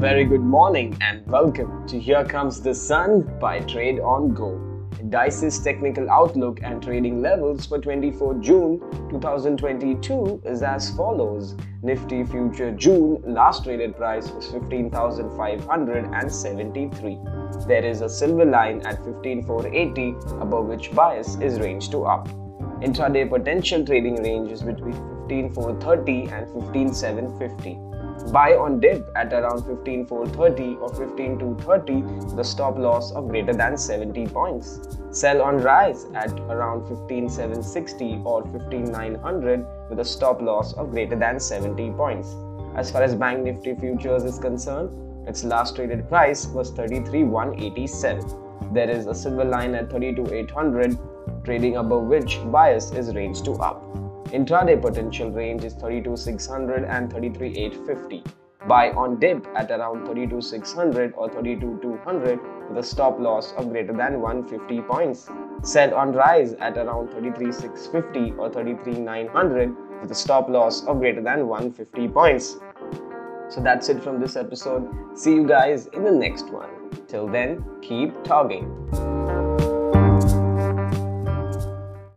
very good morning and welcome to Here Comes the Sun by Trade on Go. DICE's technical outlook and trading levels for 24 June 2022 is as follows. Nifty future June last traded price was 15,573. There is a silver line at 15,480 above which bias is range to up. Intraday potential trading range is between 15,430 and 15,750. Buy on dip at around 15430 or 15230 the stop loss of greater than 70 points. Sell on rise at around 15760 or 15900 with a stop loss of greater than 70 points. As far as Bank Nifty futures is concerned, its last traded price was 33187. There is a silver line at 32800 trading above which bias is range to up. Intraday potential range is 32,600 and 33,850. Buy on dip at around 32,600 or 32,200 with a stop loss of greater than 150 points. Sell on rise at around 33,650 or 33,900 with a stop loss of greater than 150 points. So that's it from this episode. See you guys in the next one. Till then, keep talking.